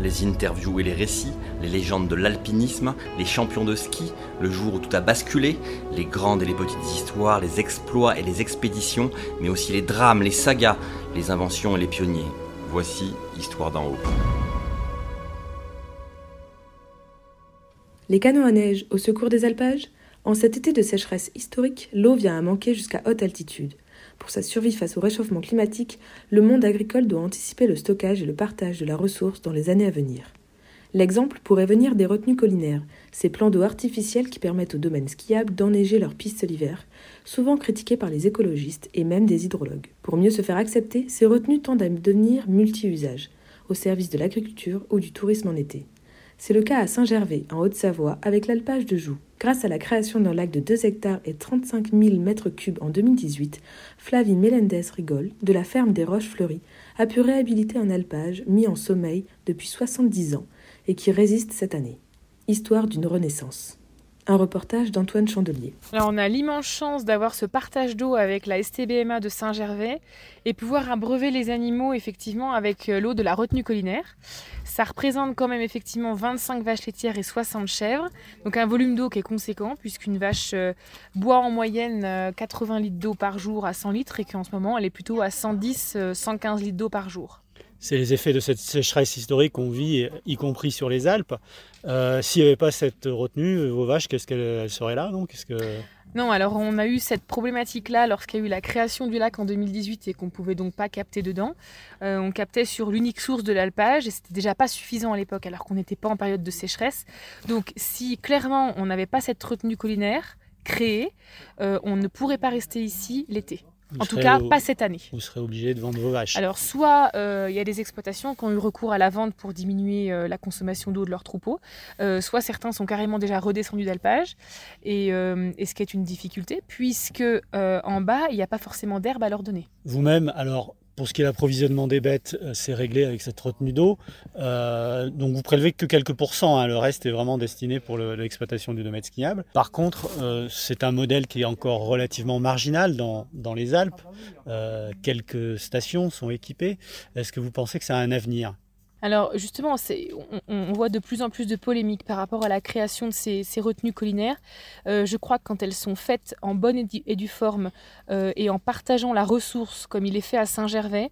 Les interviews et les récits, les légendes de l'alpinisme, les champions de ski, le jour où tout a basculé, les grandes et les petites histoires, les exploits et les expéditions, mais aussi les drames, les sagas, les inventions et les pionniers. Voici Histoire d'en haut. Les canons à neige au secours des alpages? En cet été de sécheresse historique, l'eau vient à manquer jusqu'à haute altitude. Pour sa survie face au réchauffement climatique, le monde agricole doit anticiper le stockage et le partage de la ressource dans les années à venir. L'exemple pourrait venir des retenues collinaires, ces plans d'eau artificiels qui permettent aux domaines skiables d'enneiger leurs pistes l'hiver, souvent critiqués par les écologistes et même des hydrologues. Pour mieux se faire accepter, ces retenues tendent à devenir multi-usages, au service de l'agriculture ou du tourisme en été. C'est le cas à Saint-Gervais, en Haute-Savoie, avec l'alpage de Joux. Grâce à la création d'un lac de 2 hectares et 35 000 mètres cubes en 2018, Flavie Melendez Rigol, de la ferme des Roches Fleuries, a pu réhabiliter un alpage mis en sommeil depuis 70 ans et qui résiste cette année. Histoire d'une renaissance. Un reportage d'Antoine Chandelier. On a l'immense chance d'avoir ce partage d'eau avec la STBMA de Saint-Gervais et pouvoir abreuver les animaux effectivement avec euh, l'eau de la retenue collinaire. Ça représente quand même effectivement 25 vaches laitières et 60 chèvres, donc un volume d'eau qui est conséquent puisqu'une vache euh, boit en moyenne 80 euh, litres d'eau par jour à 100 litres et qu'en ce moment elle est plutôt à 110-115 litres d'eau par jour c'est les effets de cette sécheresse historique qu'on vit, y compris sur les Alpes. Euh, s'il n'y avait pas cette retenue, vos vaches, qu'est-ce qu'elles seraient là non? Que... Non, alors on a eu cette problématique-là lorsqu'il y a eu la création du lac en 2018 et qu'on pouvait donc pas capter dedans. Euh, on captait sur l'unique source de l'alpage et c'était déjà pas suffisant à l'époque alors qu'on n'était pas en période de sécheresse. Donc si clairement on n'avait pas cette retenue collinaire créée, euh, on ne pourrait pas rester ici l'été en tout cas, pas cette année. Vous serez obligé de vendre vos vaches. Alors, soit euh, il y a des exploitations qui ont eu recours à la vente pour diminuer euh, la consommation d'eau de leurs troupeaux, euh, soit certains sont carrément déjà redescendus d'alpage, et, et, ce qui est une difficulté, puisque en bas, il n'y a pas forcément d'herbe à leur donner. Vous-même, alors, pour ce qui est l'approvisionnement des bêtes, euh, c'est réglé avec cette retenue d'eau. Euh, donc vous prélevez que quelques pourcents, hein. le reste est vraiment destiné pour l'exploitation du domaine skiable. Par contre, euh, c'est un modèle qui est encore relativement marginal dans, dans les Alpes. quelques stations sont équipées. Est-ce que vous pensez que ça a un avenir? Alors justement, on, voit de plus en plus de polémiques par rapport à la création de ces, retenues collinaires. Euh, je crois que quand elles sont faites en bonne et due forme euh, et en partageant la ressource comme il est fait à Saint-Gervais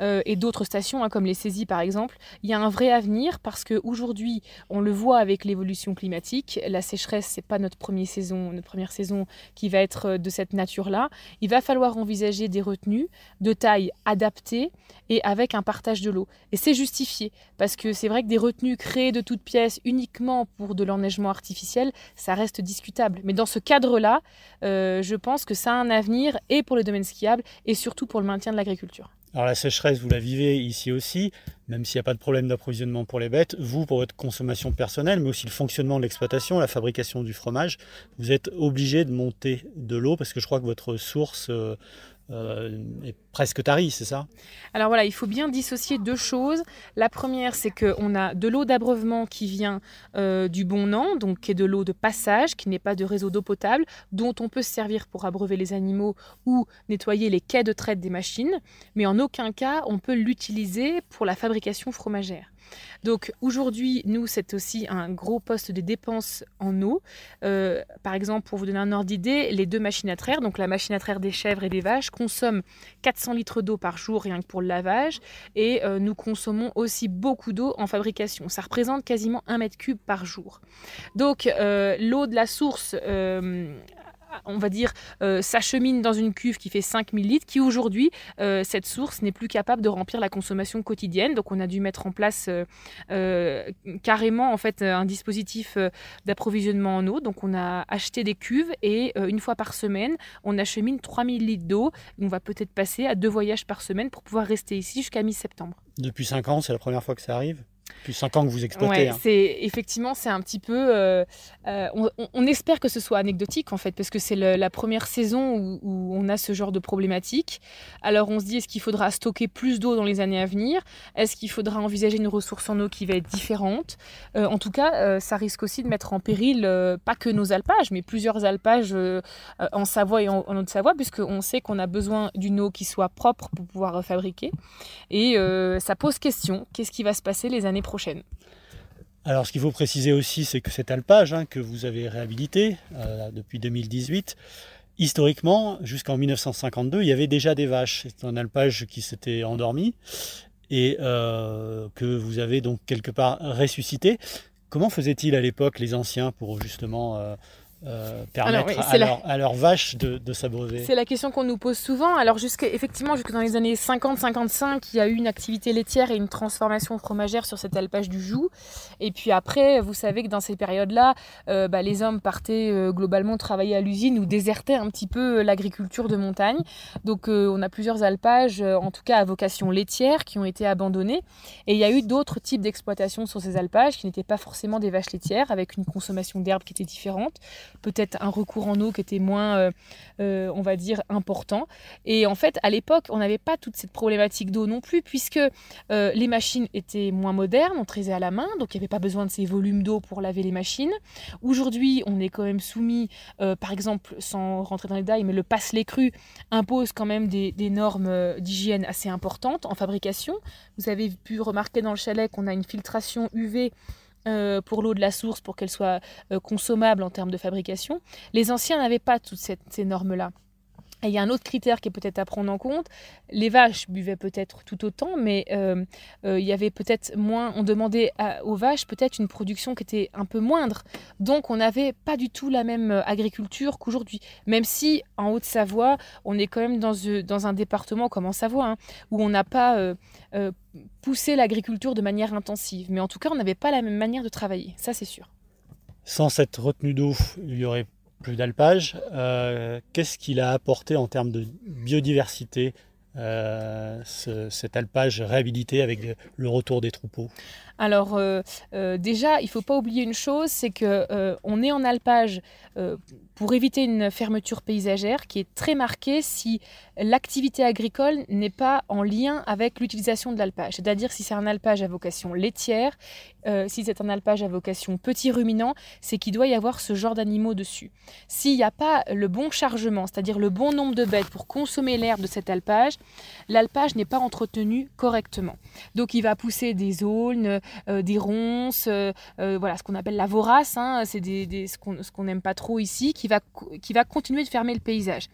euh, et d'autres stations hein, comme les saisies par exemple, il y a un vrai avenir parce qu'aujourd'hui, on le voit avec l'évolution climatique, la sécheresse c'est pas notre première saison, notre première saison qui va être de cette nature-là. Il va falloir envisager des retenues de taille adaptée et avec un partage de l'eau. Et c'est justifié parce que c'est vrai que des retenues créées de toutes pièces uniquement pour de l'enneigement artificiel, ça reste discutable. Mais dans ce cadre-là, euh, je pense que ça a un avenir et pour le domaine skiable et surtout pour le maintien de l'agriculture. Alors la sécheresse, vous la vivez ici aussi, même s'il n'y a pas de problème d'approvisionnement pour les bêtes. Vous, pour votre consommation personnelle, mais aussi le fonctionnement de l'exploitation, la fabrication du fromage, vous êtes obligé de monter de l'eau parce que je crois que votre source euh, euh, est presque tarie, c'est ça? Alors voilà, il faut bien dissocier deux choses. La première, c'est qu'on a de l'eau d'abreuvement qui vient euh, du Bon Nan, donc qui est de l'eau de passage, qui n'est pas de réseau d'eau potable, dont on peut se servir pour abreuver les animaux ou nettoyer les quais de traite des machines, mais en aucun cas on peut l'utiliser pour la fabrication fromagère. Donc aujourd'hui, nous, c'est aussi un gros poste de dépenses en eau. Euh, par exemple, pour vous donner un ordre d'idée, les deux machines à traire, donc la machine à traire des chèvres et des vaches, consomment 400 litres d'eau par jour rien que pour le lavage. Et euh, nous consommons aussi beaucoup d'eau en fabrication. Ça représente quasiment un mètre cube par jour. Donc euh, l'eau de la source on va dire, euh, s'achemine dans une cuve qui fait 5000 litres, qui aujourd'hui, euh, cette source n'est plus capable de remplir la consommation quotidienne. Donc on a dû mettre en place carrément en fait un dispositif d'approvisionnement en eau. Donc on a acheté des cuves et une fois par semaine, on achemine 3000 litres d'eau. On va peut-être passer à deux voyages par semaine pour pouvoir rester ici jusqu'à mi-septembre. Depuis 5 ans, c'est la première fois que ça arrive? Depuis 5 ans que vous exploitez. Ouais, hein. c'est effectivement c'est un petit peu. Euh, euh, on, espère que ce soit anecdotique en fait, parce que c'est la première saison où, on a ce genre de problématique. Alors on se dit est-ce qu'il faudra stocker plus d'eau dans les années à venir? Est-ce qu'il faudra envisager une ressource en eau qui va être différente? Euh, En tout cas, ça risque aussi de mettre en péril pas que nos alpages, mais plusieurs alpages en Savoie et en, en Haute-Savoie, puisqu'on sait qu'on a besoin d'une eau qui soit propre pour pouvoir fabriquer. Et ça pose question. Qu'est-ce qui va se passer les années Alors ce qu'il faut préciser aussi, c'est que cet alpage hein, que vous avez réhabilité euh, depuis 2018, historiquement, jusqu'en 1952, il y avait déjà des vaches. C'est un alpage qui s'était endormi et euh, que vous avez donc quelque part ressuscité. Comment faisaient-ils à l'époque les anciens pour justement euh, euh, permettre à, leur, vache de, de s'abreuver C'est la question qu'on nous pose souvent. Alors, effectivement, jusque dans les années 50-55, il y a eu une activité laitière et une transformation fromagère sur cet alpage du Joux. Et puis après, vous savez que dans ces périodes-là, euh, bah, les hommes partaient euh, globalement travailler à l'usine ou désertaient un petit peu l'agriculture de montagne. Donc, on a plusieurs alpages, en tout cas à vocation laitière, qui ont été abandonnés. Et il y a eu d'autres types d'exploitation sur ces alpages qui n'étaient pas forcément des vaches laitières, avec une consommation d'herbe qui était différente peut-être un recours en eau qui était moins, euh, euh, on va dire, important. Et en fait, à l'époque, on n'avait pas toute cette problématique d'eau non plus, puisque euh, les machines étaient moins modernes, on traisait à la main, donc il n'y avait pas besoin de ces volumes d'eau pour laver les machines. Aujourd'hui, on est quand même soumis, par exemple, sans rentrer dans les détails, mais le passe-les cru impose quand même des, des normes d'hygiène assez importantes en fabrication. Vous avez pu remarquer dans le chalet qu'on a une filtration UV euh, pour l'eau de la source pour qu'elle soit euh, consommable en termes de fabrication. Les anciens n'avaient pas toutes ces normes-là. Et il y a un autre critère qui est peut-être à prendre en compte. Les vaches buvaient peut-être tout autant, mais euh, il y avait peut-être moins. On demandait aux vaches peut-être une production qui était un peu moindre. Donc on n'avait pas du tout la même agriculture qu'aujourd'hui. Même si en Haute-Savoie, on est quand même dans, un département comme en Savoie, hein, où on n'a pas pousser l'agriculture de manière intensive. Mais en tout cas, on n'avait pas la même manière de travailler, ça c'est sûr. Sans cette retenue d'eau, il y aurait plus d'alpage. Euh, qu'est-ce qu'il a apporté en termes de biodiversité, euh, cet alpage réhabilité avec le retour des troupeaux? Alors euh, déjà, il faut pas oublier une chose, c'est que on est en alpage pour éviter une fermeture paysagère qui est très marquée si l'activité agricole n'est pas en lien avec l'utilisation de l'alpage. C'est-à-dire si c'est un alpage à vocation laitière, euh, si c'est un alpage à vocation petit ruminant, c'est qu'il doit y avoir ce genre d'animaux dessus. S'il n'y a pas le bon chargement, c'est-à-dire le bon nombre de bêtes pour consommer l'herbe de cet alpage, l'alpage n'est pas entretenu correctement. Donc il va pousser des aulnes, euh, des ronces, euh, voilà ce qu'on appelle la vorace, hein, c'est des, ce qu'on n'aime pas trop ici, qui va, qui va continuer de fermer le paysage.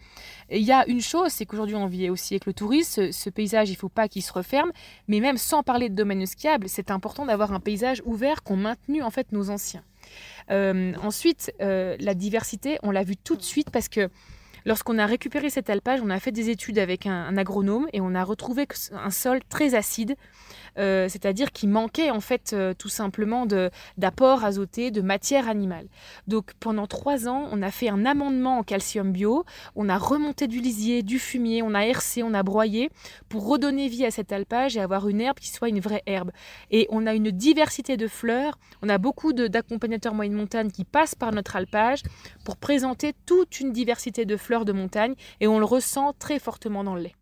il y a une chose, c'est qu'aujourd'hui on vit aussi avec le tourisme, ce, paysage il ne faut pas qu'il se referme, mais même sans parler de domaine skiable, c'est important d'avoir un paysage ouvert qu'ont maintenu en fait nos anciens. Euh, ensuite, euh, la diversité, on l'a vu tout de suite parce que lorsqu'on a récupéré cet alpage, on a fait des études avec un agronome et on a retrouvé un sol très acide euh, c'est-à-dire qu'il manquait en fait euh, tout simplement d'apport azoté, de matière animale. Donc pendant trois ans, on a fait un amendement en calcium bio, on a remonté du lisier, du fumier, on a hercé, on a broyé pour redonner vie à cet alpage et avoir une herbe qui soit une vraie herbe. Et on a une diversité de fleurs, on a beaucoup d'accompagnateurs moyenne montagne qui passent par notre alpage pour présenter toute une diversité de de montagne et on le ressent très fortement dans le lait.